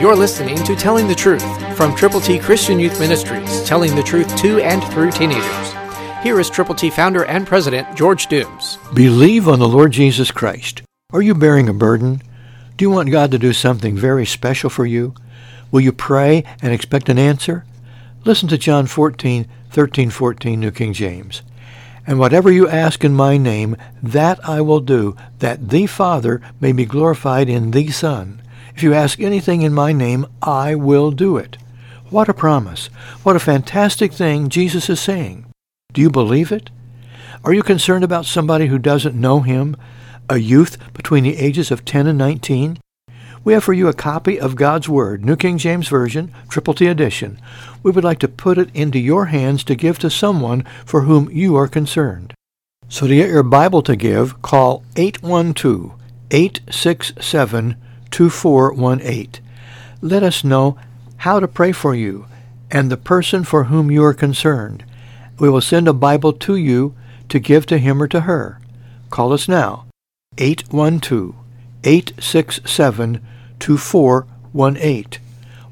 You're listening to Telling the Truth from Triple T Christian Youth Ministries, telling the truth to and through teenagers. Here is Triple T founder and president George Dooms. Believe on the Lord Jesus Christ. Are you bearing a burden? Do you want God to do something very special for you? Will you pray and expect an answer? Listen to John 14, 13, 14, New King James. And whatever you ask in my name, that I will do, that the Father may be glorified in the Son. If you ask anything in my name, I will do it. What a promise. What a fantastic thing Jesus is saying. Do you believe it? Are you concerned about somebody who doesn't know him, a youth between the ages of 10 and 19? We have for you a copy of God's Word, New King James Version, Triple T Edition. We would like to put it into your hands to give to someone for whom you are concerned. So to get your Bible to give, call 812-867-2418. Let us know how to pray for you and the person for whom you are concerned. We will send a Bible to you to give to him or to her. Call us now, 812 867 2418.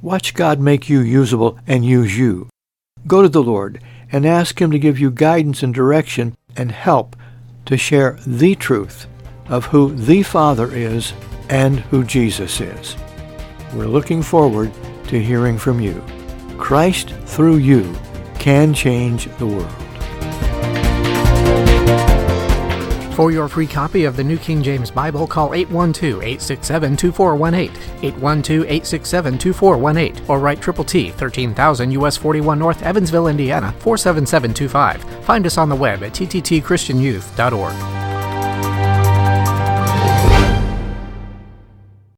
Watch God make you usable and use you. Go to the Lord and ask Him to give you guidance and direction and help to share the truth of who the Father is and who Jesus is. We're looking forward to hearing from you. Christ through you can change the world. For your free copy of the New King James Bible, call 812-867-2418, 812-867-2418, or write Triple T, 13000 US 41 North, Evansville, Indiana, 47725. Find us on the web at tttchristianyouth.org.